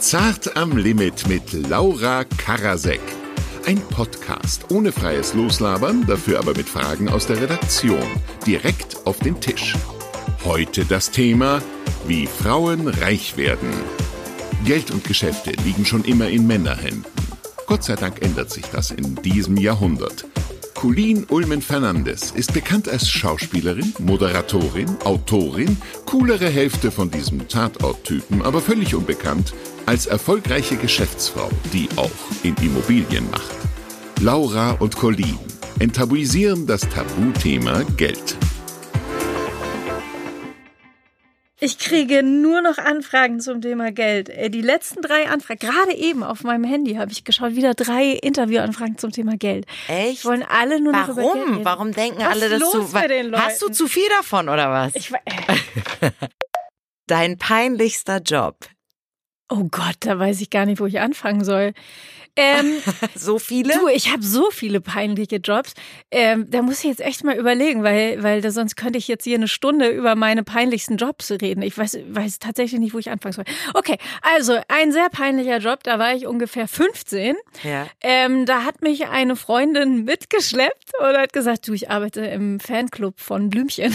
Zart am Limit mit Laura Karasek. Ein Podcast ohne freies Loslabern, dafür aber mit Fragen aus der Redaktion. Direkt auf den Tisch. Heute das Thema, wie Frauen reich werden. Geld und Geschäfte liegen schon immer in Männerhänden. Gott sei Dank ändert sich das in diesem Jahrhundert. Colleen Ulmen Fernandes ist bekannt als Schauspielerin, Moderatorin, Autorin, coolere Hälfte von diesem Tatort-Typen, aber völlig unbekannt als erfolgreiche Geschäftsfrau, die auch in Immobilien macht. Laura und Colleen enttabuisieren das Tabuthema Geld. Ich kriege nur noch Anfragen zum Thema Geld. Äh, Die letzten drei Anfragen, gerade eben auf meinem Handy habe ich geschaut, wieder drei Interviewanfragen zum Thema Geld. Echt? Wollen alle nur noch über Geld Warum? reden. Warum denken Was alle, dass du. Hast du zu viel davon oder was? Ich, äh, Dein peinlichster Job. oh Gott, da weiß ich gar nicht, wo ich anfangen soll. Ähm, So viele? du, ich habe so viele peinliche Jobs. Ähm, da muss ich jetzt echt mal überlegen, weil, weil da, sonst könnte ich jetzt hier eine Stunde über meine peinlichsten Jobs reden. Ich weiß, weiß tatsächlich nicht, wo ich anfangen soll. Okay, also ein sehr peinlicher Job, da war ich ungefähr 15. Ja. Ähm, da hat mich eine Freundin mitgeschleppt und hat gesagt, du, ich arbeite im Fanclub von Blümchen.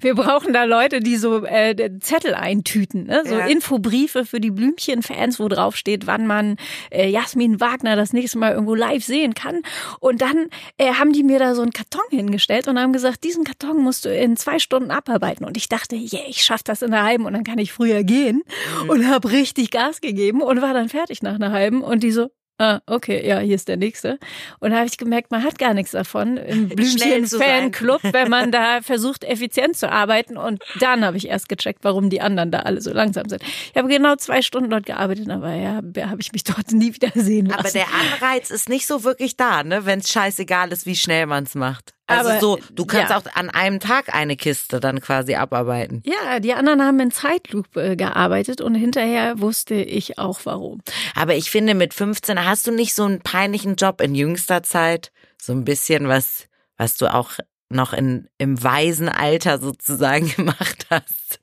Wir brauchen da Leute, die so äh, Zettel eintüten, ne? so Ja. Infobriefe für die Blümchen-Fans, wo drauf steht, wann man äh, Jasmin Wagner das nächste Mal irgendwo live sehen kann. Und dann äh, haben die mir da so einen Karton hingestellt und haben gesagt, diesen Karton musst du in zwei Stunden abarbeiten. Und ich dachte, yeah, ich schaff das in einer halben und dann kann ich früher gehen. Und habe richtig Gas gegeben und war dann fertig nach einer halben. Und die so, Ah, okay, ja, hier ist der nächste. Und da habe ich gemerkt, man hat gar nichts davon im. Blümchen-Fanclub, wenn man da versucht, effizient zu arbeiten. Und dann habe ich erst gecheckt, warum die anderen da alle so langsam sind. Ich habe genau zwei Stunden dort gearbeitet, aber ja, habe ich mich dort nie wieder sehen lassen. Aber der Anreiz ist nicht so wirklich da, ne? Wenn es scheißegal ist, wie schnell man es macht. Also Aber, so, du kannst ja. auch an einem Tag eine Kiste dann quasi abarbeiten. ja, die anderen haben in Zeitloop äh, gearbeitet und hinterher wusste ich auch warum. Aber ich finde, mit 15 hast du nicht so einen peinlichen Job in jüngster Zeit. So ein bisschen was, was du auch noch in, im weisen Alter sozusagen gemacht hast.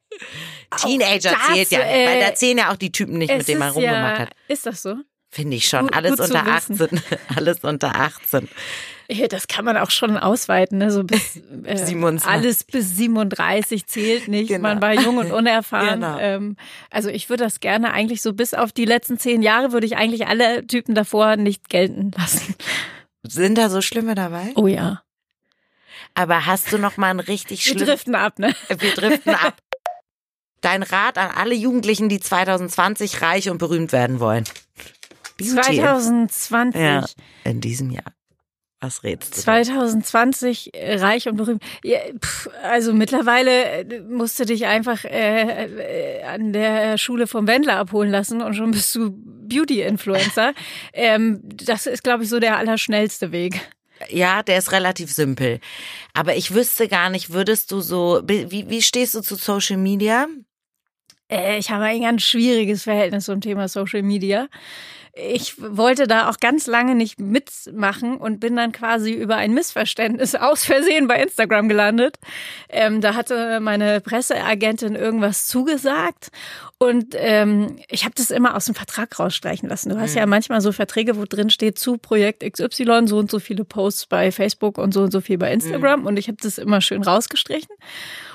Teenager das, zählt ja, äh, weil da zählen ja auch die Typen nicht, mit denen man rumgemacht ja, hat. Ist das so? Finde ich schon. Gut- Alles gut unter wissen. 18. Alles unter 18. Ja, Das kann man auch schon ausweiten, ne? So bis äh, 27. alles bis 37 zählt nicht. Genau. Man war jung und unerfahren. Genau. ähm, also ich würde das gerne eigentlich so bis auf die letzten zehn Jahre würde ich eigentlich alle Typen davor nicht gelten lassen. Sind da so Schlimme dabei? Oh ja. Aber hast du noch mal einen richtig Wir schlimmen... driften ab, ne? Wir driften ab. Dein Rat an alle Jugendlichen, die 2020 reich und berühmt werden wollen. Beauty. 2020. Ja, in diesem Jahr. Was redest du? 2020 äh, reich und berühmt. Ja, pff, also mittlerweile äh, musst du dich einfach äh, äh, an der Schule vom Wendler abholen lassen und schon bist du Beauty-Influencer. ähm, das ist, glaube ich, so der allerschnellste Weg. Ja, der ist relativ simpel. Aber ich wüsste gar nicht, würdest du so, wie, wie stehst du zu Social Media? Ich habe ein ganz schwieriges Verhältnis zum Thema Social Media. Ich wollte da auch ganz lange nicht mitmachen und bin dann quasi über ein Missverständnis aus Versehen bei Instagram gelandet. Ähm, da hatte meine Presseagentin irgendwas zugesagt und ähm, ich habe das immer aus dem Vertrag rausstreichen lassen. Du hast ja manchmal so Verträge, wo drin steht zu Projekt XY so und so viele Posts bei Facebook und so und so viel bei Instagram und ich habe das immer schön rausgestrichen.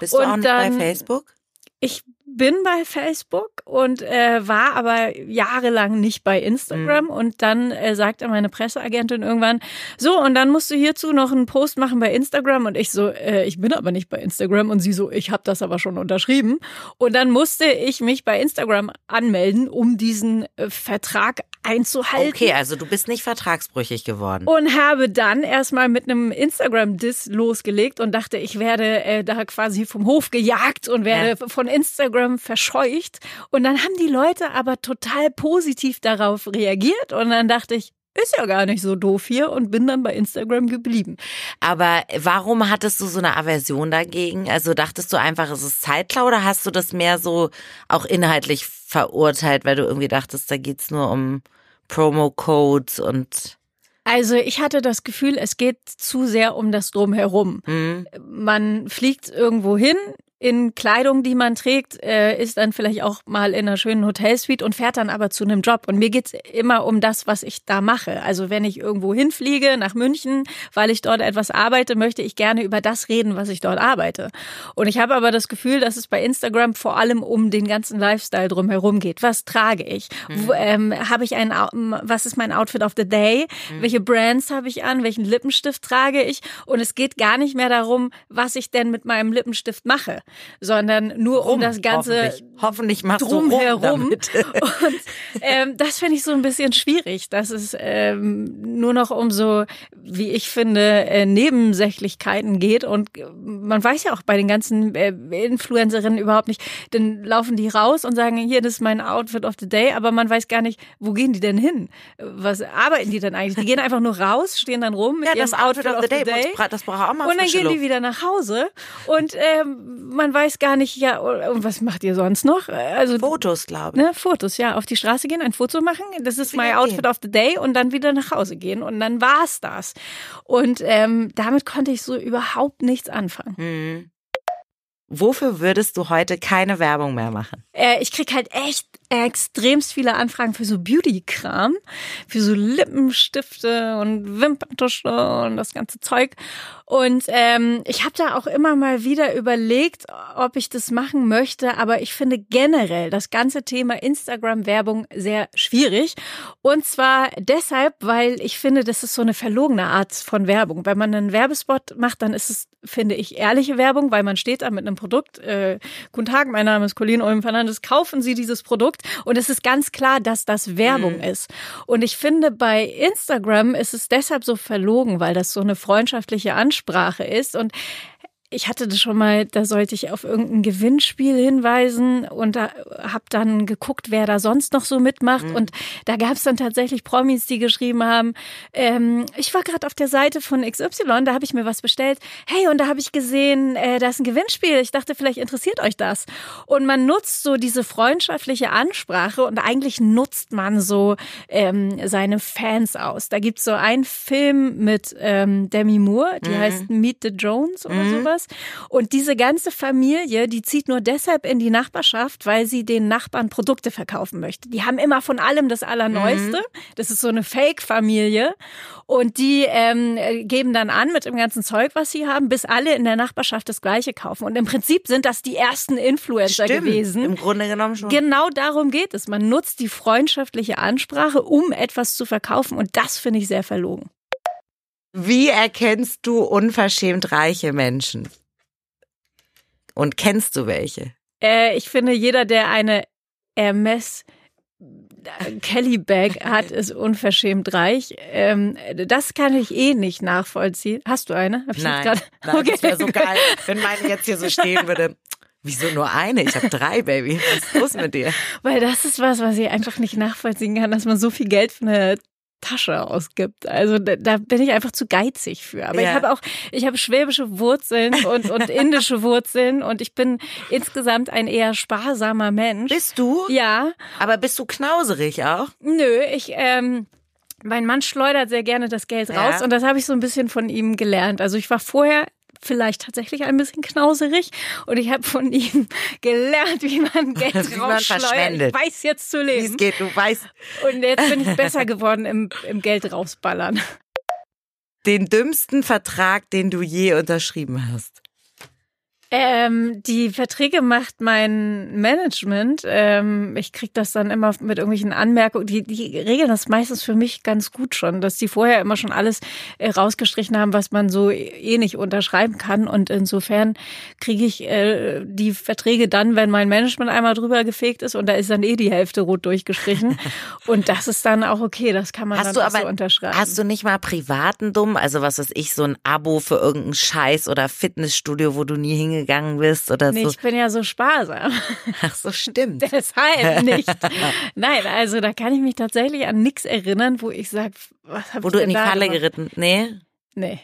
Bist du Und auch nicht bei dann- Facebook? Ich bin bei Facebook und äh, war aber jahrelang nicht bei Instagram und dann äh, sagte meine Presseagentin irgendwann so und dann musst du hierzu noch einen Post machen bei Instagram. Und ich so äh, ich bin aber nicht bei Instagram. Und sie so ich habe das aber schon unterschrieben. Und dann musste ich mich bei Instagram anmelden um diesen äh, Vertrag einzuhalten Okay, also du bist nicht vertragsbrüchig geworden. und habe dann erstmal mit einem Instagram-Diss losgelegt und dachte, ich werde äh, da quasi vom Hof gejagt und werde von Instagram verscheucht. Und dann haben die Leute aber total positiv darauf reagiert und dann dachte ich, ist ja gar nicht so doof hier und bin dann bei Instagram geblieben. Aber warum hattest du so eine Aversion dagegen? Also dachtest du einfach, es ist Zeitklau oder hast du das mehr so auch inhaltlich verurteilt, weil du irgendwie dachtest, da geht's nur um Promo-Codes und Also ich hatte das Gefühl, es geht zu sehr um das Drumherum. hm, Man fliegt irgendwo hin in Kleidung, die man trägt, äh, ist dann vielleicht auch mal in einer schönen Hotelsuite und fährt dann aber zu einem Job. Und mir geht's immer um das, was ich da mache. Also wenn ich irgendwo hinfliege nach München, weil ich dort etwas arbeite, möchte ich gerne über das reden, was ich dort arbeite. Und ich habe aber das Gefühl, dass es bei Instagram vor allem um den ganzen Lifestyle drumherum geht. Was trage ich? Mhm. Wo, ähm, habe ich ein, was ist mein Outfit of the day? Mhm. Welche Brands habe ich an? Welchen Lippenstift trage ich? Und es geht gar nicht mehr darum, was ich denn mit meinem Lippenstift mache sondern nur rum, um das ganze hoffentlich, hoffentlich machst drumherum. Du und ähm, das finde ich so ein bisschen schwierig, dass es ähm, nur noch um so, wie ich finde, äh, Nebensächlichkeiten geht. Und man weiß ja auch bei den ganzen äh, Influencerinnen überhaupt nicht, dann laufen die raus und sagen, hier, das ist mein Outfit of the Day, aber man weiß gar nicht, wo gehen die denn hin? Was arbeiten die denn eigentlich? Die gehen einfach nur raus, stehen dann rum mit ja, ihrem das Outfit, of the, Day. day. Das braucht auch mal Und dann gehen die wieder nach Hause und ähm, man weiß gar nicht, ja, und was macht ihr sonst noch? Also Fotos, glaube ich. Ne, Fotos, ja, auf die Straße gehen, ein Foto machen, das ist mein Outfit of the Day und dann wieder nach Hause gehen und dann war's das. Und ähm, damit konnte ich so überhaupt nichts anfangen. Mhm. Wofür würdest du heute keine Werbung mehr machen? Äh, ich krieg halt echt extremst viele Anfragen für so Beauty-Kram, für so Lippenstifte und Wimperntusche und das ganze Zeug. Und ähm, ich habe da auch immer mal wieder überlegt, ob ich das machen möchte, aber ich finde generell das ganze Thema Instagram-Werbung sehr schwierig. Und zwar deshalb, weil ich finde, das ist so eine verlogene Art von Werbung. Wenn man einen Werbespot macht, dann ist es, finde ich, ehrliche Werbung, weil man steht da mit einem Produkt. Äh, Guten Tag, mein Name ist Colleen Olm Fernandes. Kaufen Sie dieses Produkt. Und es ist ganz klar, dass das Werbung mhm. ist. Und ich finde, bei Instagram ist es deshalb so verlogen, weil das so eine freundschaftliche Ansprache Ansprache ist. Und ich hatte das schon mal, da sollte ich auf irgendein Gewinnspiel hinweisen und da habe dann geguckt, wer da sonst noch so mitmacht. Mhm. Und da gab es dann tatsächlich Promis, die geschrieben haben, ähm, ich war gerade auf der Seite von XY, da habe ich mir was bestellt. Hey, und da habe ich gesehen, äh, da ist ein Gewinnspiel. Ich dachte, vielleicht interessiert euch das. Und man nutzt so diese freundschaftliche Ansprache und eigentlich nutzt man so ähm, seine Fans aus. Da gibt's so einen Film mit ähm, Demi Moore, die mhm. heißt Meet the Jones oder mhm. sowas. Und diese ganze Familie, die zieht nur deshalb in die Nachbarschaft, weil sie den Nachbarn Produkte verkaufen möchte. Die haben immer von allem das Allerneueste. Mhm. Das ist so eine Fake-Familie. Und die ähm, geben dann an mit dem ganzen Zeug, was sie haben, bis alle in der Nachbarschaft das Gleiche kaufen. Und im Prinzip sind das die ersten Influencer Stimmt, gewesen. Im Grunde genommen schon. Genau darum geht es. Man nutzt die freundschaftliche Ansprache, um etwas zu verkaufen. Und das finde ich sehr verlogen. Wie erkennst du unverschämt reiche Menschen? Und kennst du welche? Äh, ich finde, jeder, der eine Hermes Kelly Bag hat, ist unverschämt reich. Ähm, das kann ich eh nicht nachvollziehen. Hast du eine? Hab ich nein, nein okay. das wäre so geil, wenn meine jetzt hier so stehen würde. Wieso nur eine? Ich habe drei, Baby. Was ist los mit dir? Weil das ist was, was ich einfach nicht nachvollziehen kann, dass man so viel Geld für eine Tasche ausgibt. Also da, da bin ich einfach zu geizig für. Aber ja. ich habe auch, ich habe schwäbische Wurzeln und, und indische Wurzeln und ich bin insgesamt ein eher sparsamer Mensch. Bist du? Ja. Aber bist du knauserig auch? Nö, ich, ähm, mein Mann schleudert sehr gerne das Geld raus ja. und das habe ich so ein bisschen von ihm gelernt. Also ich war vorher vielleicht tatsächlich ein bisschen knauserig und ich habe von ihm gelernt, wie man Geld wie man verschwendet. Ich weiß jetzt zu leben. Wie es geht, du weißt. Und jetzt bin ich besser geworden im, im Geld rausballern. Den dümmsten Vertrag, den du je unterschrieben hast. Ähm, die Verträge macht mein Management. Ähm, ich krieg das dann immer mit irgendwelchen Anmerkungen. Die, die regeln das meistens für mich ganz gut schon, dass die vorher immer schon alles äh, rausgestrichen haben, was man so eh nicht unterschreiben kann. Und insofern kriege ich äh, die Verträge dann, wenn mein Management einmal drüber gefegt ist und da ist dann eh die Hälfte rot durchgestrichen. und das ist dann auch okay, das kann man hast dann auch aber, so unterschreiben. Hast du nicht mal privaten Dumm, also was weiß ich, so ein Abo für irgendeinen Scheiß oder Fitnessstudio, wo du nie hingegangen gegangen bist oder nee, so? ich bin ja so sparsam. Ach so, stimmt. Deshalb nicht. Nein, also da kann ich mich tatsächlich an nichts erinnern, wo ich sage, was hab Wo ich du in die Falle geritten, nee? Nee.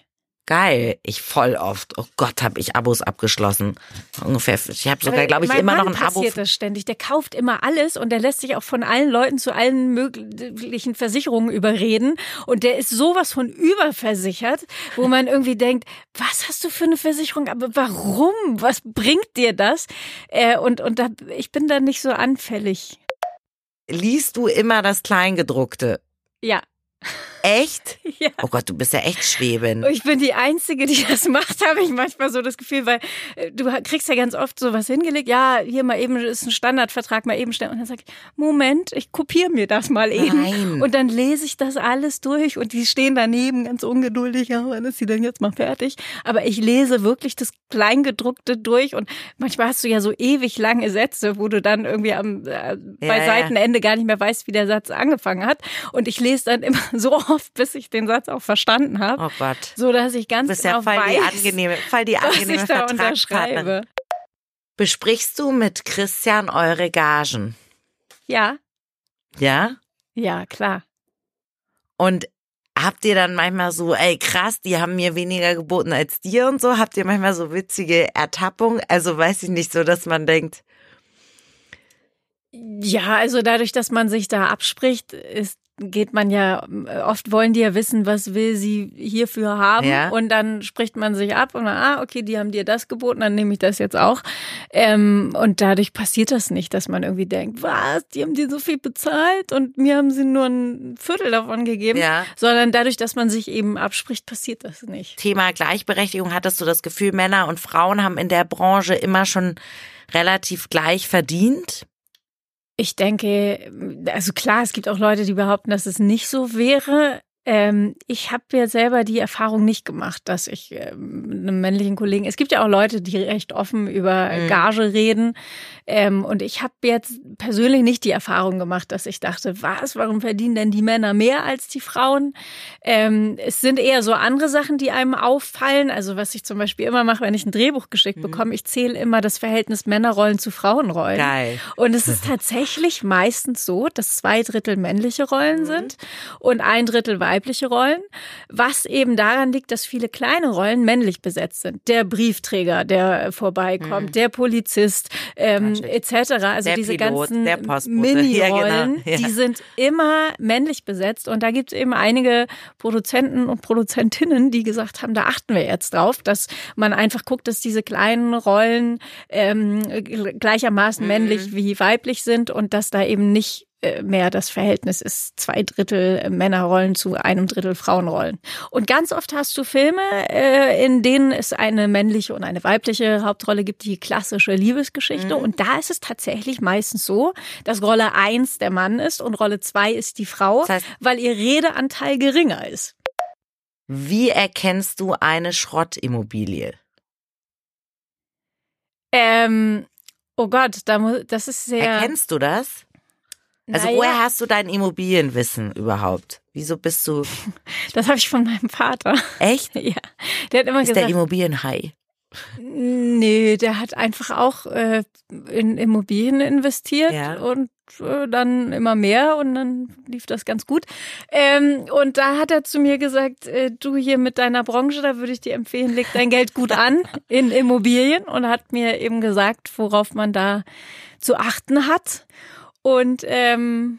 Geil. Ich voll oft. Oh Gott, habe ich Abos abgeschlossen. Ungefähr. Ich habe sogar, glaube ich, immer Mann noch ein Abo. passiert das ständig. Der kauft immer alles und der lässt sich auch von allen Leuten zu allen möglichen Versicherungen überreden. Und der ist sowas von überversichert, wo man irgendwie denkt, was hast du für eine Versicherung? Aber warum? Was bringt dir das? Äh, und und da, ich bin da nicht so anfällig. Liest du immer das Kleingedruckte? Ja. Echt? Ja. Oh Gott, du bist ja echt Schwebin. Ich bin die Einzige, die das macht, habe ich manchmal so das Gefühl, weil äh, du kriegst ja ganz oft sowas hingelegt. Ja, hier mal eben ist ein Standardvertrag, mal eben schnell. Und dann sag ich, Moment, ich kopiere mir das mal eben. Nein. Und dann lese ich das alles durch und die stehen daneben ganz ungeduldig. Ja, wann ist sie denn jetzt mal fertig? Aber ich lese wirklich das Kleingedruckte durch und manchmal hast du ja so ewig lange Sätze, wo du dann irgendwie am, äh, bei ja. Seitenende gar nicht mehr weißt, wie der Satz angefangen hat. Und ich lese dann immer so oft, bis ich den Satz auch verstanden habe. Oh Gott. So dass ich ganz Du bist ja genau voll weiß, die angenehme, voll die angenehme Vertragspartnerin. Besprichst du mit Christian eure Gagen? Ja, Ja? ja, klar. Und habt ihr dann manchmal so, ey krass, die haben mir weniger geboten als dir und so? Habt ihr manchmal so witzige Ertappungen? Also weiß ich nicht so, dass man denkt, Ja, also dadurch, dass man sich da abspricht, ist geht man ja, oft wollen die ja wissen, was will sie hierfür haben. Ja. Und dann spricht man sich ab und dann, ah, okay, die haben dir das geboten, dann nehme ich das jetzt auch. Ähm, und dadurch passiert das nicht, dass man irgendwie denkt, was, die haben dir so viel bezahlt und mir haben sie nur ein Viertel davon gegeben. Ja. Sondern dadurch, dass man sich eben abspricht, passiert das nicht. Thema Gleichberechtigung, hattest du das Gefühl, Männer und Frauen haben in der Branche immer schon relativ gleich verdient? Ich denke, also klar, es gibt auch Leute, die behaupten, dass es nicht so wäre. Ähm, ich habe ja selber die Erfahrung nicht gemacht, dass ich ähm, einem männlichen Kollegen. Es gibt ja auch Leute, die recht offen über Mhm. Gage reden. Ähm, und ich habe jetzt persönlich nicht die Erfahrung gemacht, dass ich dachte, was, warum verdienen denn die Männer mehr als die Frauen? Ähm, es sind eher so andere Sachen, die einem auffallen. Also was ich zum Beispiel immer mache, wenn ich ein Drehbuch geschickt Mhm. bekomme, ich zähle immer das Verhältnis Männerrollen zu Frauenrollen. Geil. Und es ist tatsächlich meistens so, dass zwei Drittel männliche Rollen sind und ein Drittel weibliche Rollen, was eben daran liegt, dass viele kleine Rollen männlich besetzt sind. Der Briefträger, der vorbeikommt, der Polizist ähm, etc. Also Der diese Pilot, ganzen. Mini-Rollen, Ja, genau. Ja. die sind immer männlich besetzt. Und da gibt es eben einige Produzenten und Produzentinnen, die gesagt haben, da achten wir jetzt drauf, dass man einfach guckt, dass diese kleinen Rollen ähm, gleichermaßen Mhm. männlich wie weiblich sind und dass da eben nicht mehr das Verhältnis ist zwei Drittel Männerrollen zu einem Drittel Frauenrollen. Und ganz oft hast du Filme, äh, in denen es eine männliche und eine weibliche Hauptrolle gibt, die klassische Liebesgeschichte. Mhm. Und da ist es tatsächlich meistens so, dass Rolle eins der Mann ist und Rolle zwei ist die Frau, Das heißt- weil ihr Redeanteil geringer ist. Wie erkennst du eine Schrottimmobilie? Ähm, oh Gott, da muss, das ist sehr. Erkennst du das? Also Naja, woher hast du dein Immobilienwissen überhaupt? Wieso bist du Das habe ich von meinem Vater. echt? Ja, der hat immer Ist der gesagt, Immobilienhai? nee, der hat einfach auch äh, in Immobilien investiert Ja. und äh, dann immer mehr und dann lief das ganz gut. Ähm, und da hat er zu mir gesagt, äh, du hier mit deiner Branche, da würde ich dir empfehlen, leg dein Geld gut an in Immobilien und hat mir eben gesagt, worauf man da zu achten hat. Und ähm,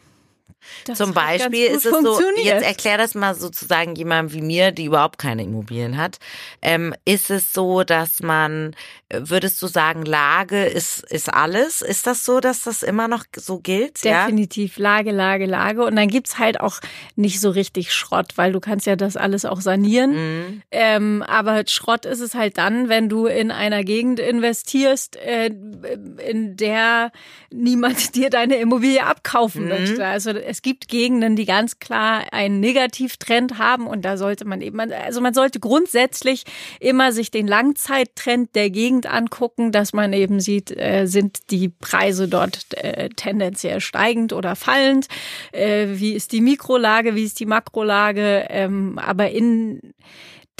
das Zum Beispiel ist es so, jetzt erklär das mal sozusagen jemandem wie mir, die überhaupt keine Immobilien hat. Ähm, ist es so, dass man, äh, würdest du sagen, Lage ist, ist alles? Ist das so, dass das immer noch so gilt? Ja? Definitiv Lage, Lage, Lage. Und dann gibt's halt auch nicht so richtig Schrott, weil du kannst ja das alles auch sanieren. Mhm. Ähm, aber Schrott ist es halt dann, wenn du in einer Gegend investierst, äh, in der niemand dir deine Immobilie abkaufen Mhm. möchte. Also es gibt Gegenden, die ganz klar einen Negativtrend haben und da sollte man eben, also man sollte grundsätzlich immer sich den Langzeittrend der Gegend angucken, dass man eben sieht, äh, sind die Preise dort äh, tendenziell steigend oder fallend, äh, wie ist die Mikrolage, wie ist die Makrolage, ähm, aber in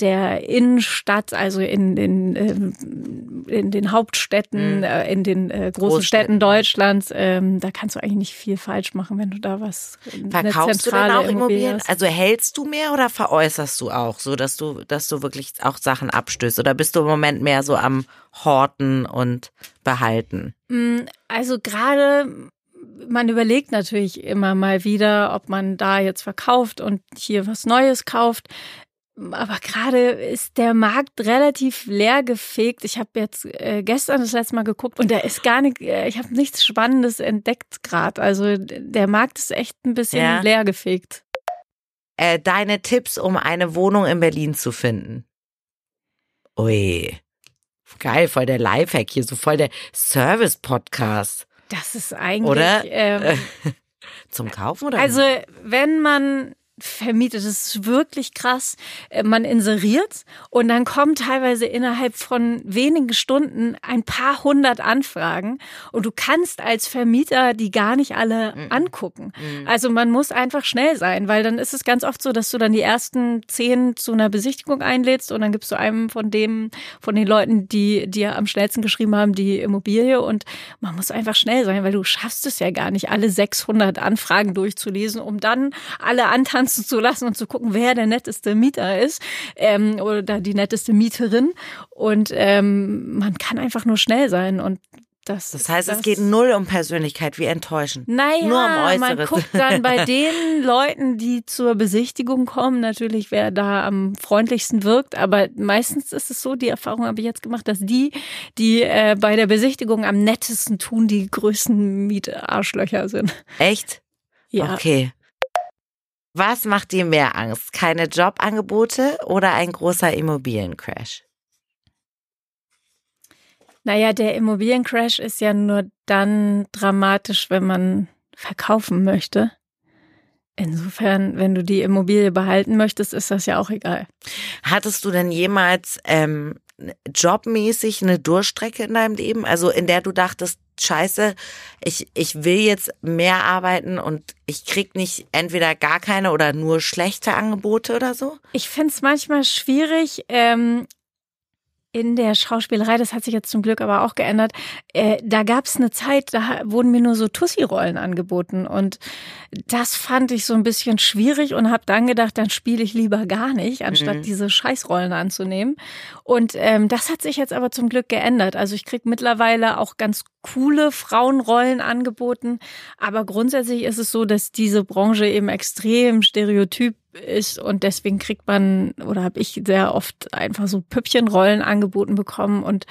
der Innenstadt, also in den, ähm, in den Hauptstädten, Mhm. äh, in den äh, großen. Städten Deutschlands, ähm, da kannst du eigentlich nicht viel falsch machen, wenn du da was eine Verkaufst du denn auch Immobilien? hast. Also hältst du mehr oder veräußerst du auch, so dass du, dass du wirklich auch Sachen abstößt? Oder bist du im Moment mehr so am Horten und Behalten? Mm, Also gerade, man überlegt natürlich immer mal wieder, ob man da jetzt verkauft und hier was Neues kauft. Aber gerade ist der Markt relativ leer gefegt. Ich habe jetzt äh, gestern das letzte Mal geguckt und da ist gar nicht, äh, ich habe nichts Spannendes entdeckt gerade. Also der Markt ist echt ein bisschen Ja. leer gefegt. Äh, deine Tipps, um eine Wohnung in Berlin zu finden? Ui. Geil, voll der Lifehack hier, so voll der Service-Podcast. Das ist eigentlich. Oder? Ähm, Zum Kaufen oder? Also, wenn man vermietet, das ist wirklich krass. Äh, Man inseriert und dann kommen teilweise innerhalb von wenigen Stunden ein paar hundert Anfragen und du kannst als Vermieter die gar nicht alle angucken. Also man muss einfach schnell sein, weil dann ist es ganz oft so, dass du dann die ersten zehn zu einer Besichtigung einlädst und dann gibst du einem von dem, von den Leuten, die dir am schnellsten geschrieben haben, die Immobilie und man muss einfach schnell sein, weil du schaffst es ja gar nicht, alle 600 Anfragen durchzulesen, um dann alle antanzen zu lassen und zu gucken, wer der netteste Mieter ist ähm, oder die netteste Mieterin und ähm, man kann einfach nur schnell sein und das das heißt, es geht null um Persönlichkeit, wie enttäuschend. naja, Nur um man Äußeres. guckt dann bei den Leuten, die zur Besichtigung kommen, natürlich, wer da am freundlichsten wirkt. Aber meistens ist es so, die Erfahrung habe ich jetzt gemacht, dass die, die äh, bei der Besichtigung am nettesten tun, die größten Mietarschlöcher sind. Echt? Ja. Okay. Was macht dir mehr Angst? Keine Jobangebote oder ein großer Immobiliencrash? Naja, der Immobiliencrash ist ja nur dann dramatisch, wenn man verkaufen möchte. Insofern, wenn du die Immobilie behalten möchtest, ist das ja auch egal. Hattest du denn jemals ähm, jobmäßig eine Durchstrecke in deinem Leben? Also in der du dachtest, scheiße, ich, ich will jetzt mehr arbeiten und ich krieg nicht entweder gar keine oder nur schlechte Angebote oder so? Ich finde es manchmal schwierig, ähm, in der Schauspielerei, das hat sich jetzt zum Glück aber auch geändert, äh, da gab es eine Zeit, da wurden mir nur so Tussi-Rollen angeboten und das fand ich so ein bisschen schwierig und habe dann gedacht, dann spiele ich lieber gar nicht, anstatt Mhm. diese Scheißrollen anzunehmen. Und ähm, das hat sich jetzt aber zum Glück geändert. Also ich krieg mittlerweile auch ganz coole Frauenrollen angeboten, aber grundsätzlich ist es so, dass diese Branche eben extrem stereotyp ist und deswegen kriegt man oder habe ich sehr oft einfach so Püppchenrollen angeboten bekommen und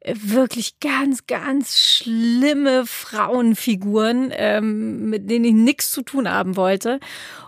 äh, wirklich ganz, ganz schlimme Frauenfiguren, ähm, mit denen ich nichts zu tun haben wollte.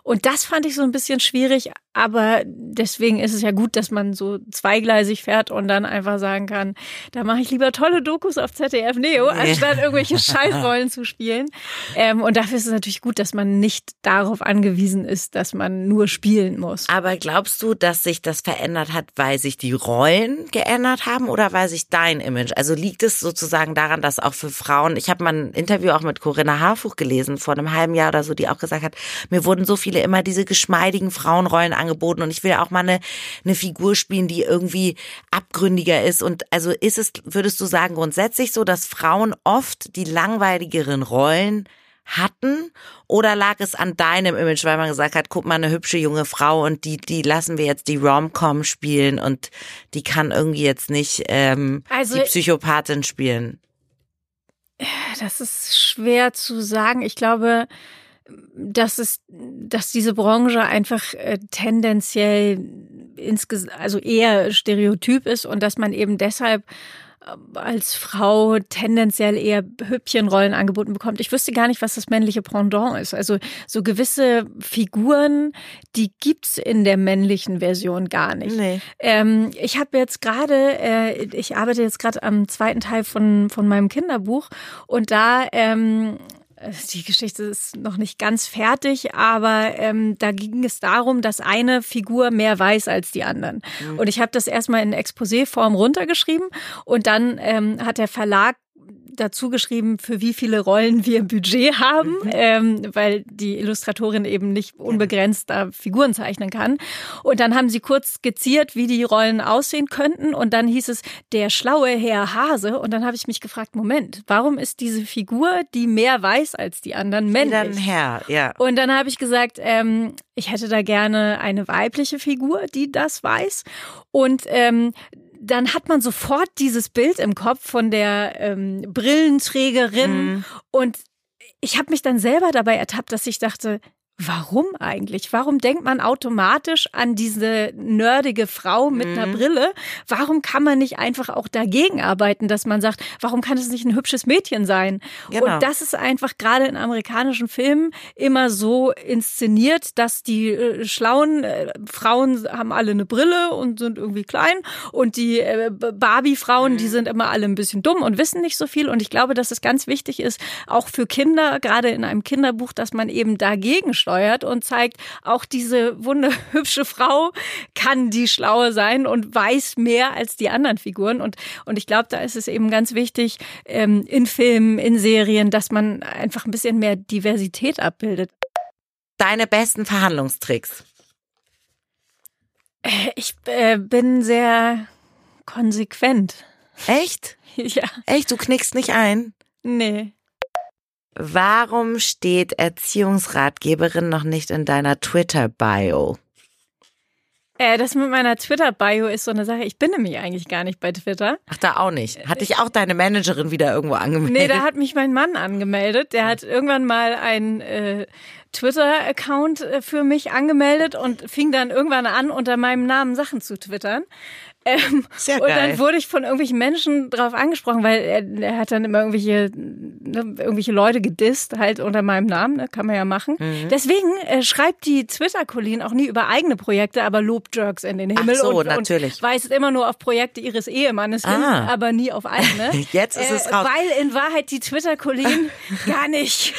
Und das fand ich so ein bisschen schwierig, aber deswegen ist es ja gut, dass man so zweigleisig fährt und dann einfach sagen kann, da mache ich lieber tolle Dokus auf ZDF Neo, anstatt irgendwelche Scheißrollen zu spielen. Ähm, und dafür ist es natürlich gut, dass man nicht darauf angewiesen ist, dass man nur spielen muss. Aber glaubst du, dass sich das verändert hat, weil sich die Rollen geändert haben oder weil sich dein Image? Also liegt es sozusagen daran, dass auch für Frauen, ich habe mal ein Interview auch mit Corinna Harfuch gelesen vor einem halben Jahr oder so, die auch gesagt hat, mir wurden so viele immer diese geschmeidigen Frauenrollen angeboten und ich will auch mal eine, eine Figur spielen, die irgendwie abgründiger ist. Und also ist es, würdest du sagen, grundsätzlich so, dass Frauen oft die langweiligeren Rollen hatten oder lag es an deinem Image, weil man gesagt hat, guck mal, eine hübsche junge Frau und die, die lassen wir jetzt die Rom-Com spielen und die kann irgendwie jetzt nicht ähm, Also- die Psychopathin spielen. Das ist schwer zu sagen. Ich glaube, dass es, dass diese Branche einfach äh, tendenziell insges also eher stereotyp ist und dass man eben deshalb als Frau tendenziell eher Hüppchenrollen angeboten bekommt. Ich wüsste gar nicht, was das männliche Pendant ist. Also so gewisse Figuren, die gibt's in der männlichen Version gar nicht. Nee. Ähm, ich habe jetzt gerade, äh, ich arbeite jetzt gerade am zweiten Teil von, von meinem Kinderbuch und da ähm, die Geschichte ist noch nicht ganz fertig, aber ähm, da ging es darum, dass eine Figur mehr weiß als die anderen. Und ich habe das erstmal in Exposé-Form runtergeschrieben und dann ähm, hat der Verlag dazu geschrieben, für wie viele Rollen wir Budget haben, mhm. ähm, weil die Illustratorin eben nicht unbegrenzt da Figuren zeichnen kann. Und dann haben sie kurz skizziert, wie die Rollen aussehen könnten. Und dann hieß es, der schlaue Herr Hase. Und dann habe ich mich gefragt, Moment, warum ist diese Figur, die mehr weiß als die anderen, männlich? Dann Herr, ja. Und dann habe ich gesagt, ähm, ich hätte da gerne eine weibliche Figur, die das weiß. Und ähm, dann hat man sofort dieses Bild im Kopf von der ähm, Brillenträgerin mhm. und ich habe mich dann selber dabei ertappt, dass ich dachte, Warum eigentlich? Warum denkt man automatisch an diese nerdige Frau mit mhm. einer Brille? Warum kann man nicht einfach auch dagegen arbeiten, dass man sagt, warum kann es nicht ein hübsches Mädchen sein? Genau. Und das ist einfach gerade in amerikanischen Filmen immer so inszeniert, dass die äh, schlauen äh, Frauen haben alle eine Brille und sind irgendwie klein und die äh, Barbie-Frauen, mhm. die sind immer alle ein bisschen dumm und wissen nicht so viel. Und ich glaube, dass es ganz wichtig ist, auch für Kinder, gerade in einem Kinderbuch, dass man eben dagegen steuert und zeigt, auch diese wunderhübsche Frau kann die Schlaue sein und weiß mehr als die anderen Figuren. Und, und ich glaube, da ist es eben ganz wichtig, ähm, in Filmen, in Serien, dass man einfach ein bisschen mehr Diversität abbildet. Deine besten Verhandlungstricks? Äh, ich äh, bin sehr konsequent. Echt? Ja. Echt? Du knickst nicht ein? Nee. Warum steht Erziehungsratgeberin noch nicht in deiner Twitter-Bio? Äh, das mit meiner Twitter-Bio ist so eine Sache. Ich bin nämlich eigentlich gar nicht bei Twitter. Ach, da auch nicht. Hat dich auch deine Managerin wieder irgendwo angemeldet? Nee, da hat mich mein Mann angemeldet. Der hat irgendwann mal einen äh, Twitter-Account äh, für mich angemeldet und fing dann irgendwann an, unter meinem Namen Sachen zu twittern. Ähm, Sehr geil. Und dann wurde ich von irgendwelchen Menschen drauf angesprochen, weil er, er hat dann immer irgendwelche, ne, irgendwelche Leute gedisst, halt unter meinem Namen, ne, kann man ja machen. Mhm. Deswegen äh, schreibt die Twitter-Colleen auch nie über eigene Projekte, aber lobt Jerks in den Himmel Ach so, und, natürlich. und weist immer nur auf Projekte ihres Ehemannes hin, ah. aber nie auf eigene. Jetzt ist es äh, raus. Weil in Wahrheit die Twitter-Colleen gar nicht.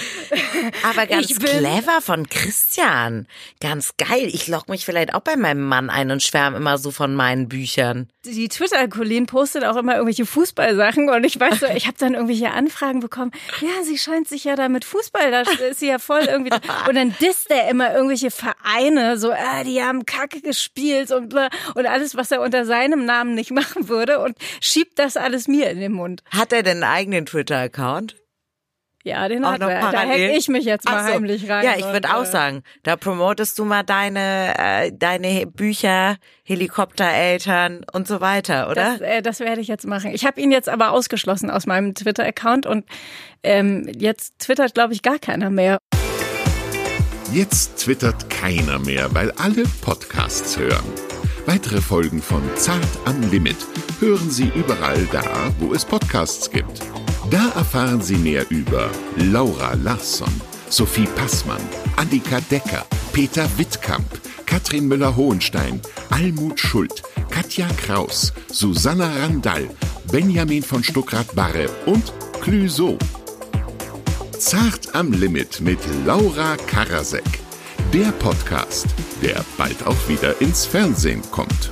aber ganz clever von Christian. Ganz geil. Ich logge mich vielleicht auch bei meinem Mann ein und schwärme immer so von meinen Büchern dann. Die Twitter-Colleen postet auch immer irgendwelche Fußballsachen und ich weiß so, ich habe dann irgendwelche Anfragen bekommen. Ja, sie scheint sich ja da mit Fußball, da ist sie ja voll irgendwie. Und dann disst er immer irgendwelche Vereine, so, ah, die haben Kacke gespielt und bla, und alles, was er unter seinem Namen nicht machen würde und schiebt das alles mir in den Mund. Hat er denn einen eigenen Twitter-Account? Ja, den hat er. Da hack ich mich jetzt mal so. heimlich rein. Ja, ich würde auch sagen, da promotest du mal deine äh, deine Bücher, Helikoptereltern und so weiter, oder? Das, äh, das werde ich jetzt machen. Ich habe ihn jetzt aber ausgeschlossen aus meinem Twitter-Account und ähm, jetzt twittert, glaube ich, gar keiner mehr. Jetzt twittert keiner mehr, weil alle Podcasts hören. Weitere Folgen von Zart am Limit hören Sie überall da, wo es Podcasts gibt. Da erfahren Sie mehr über Laura Larsson, Sophie Passmann, Annika Decker, Peter Wittkamp, Katrin Müller-Hohenstein, Almut Schuld, Katja Kraus, Susanna Randall, Benjamin von Stuckrad-Barre und Clüso. Zart am Limit mit Laura Karasek. Der Podcast, der bald auch wieder ins Fernsehen kommt.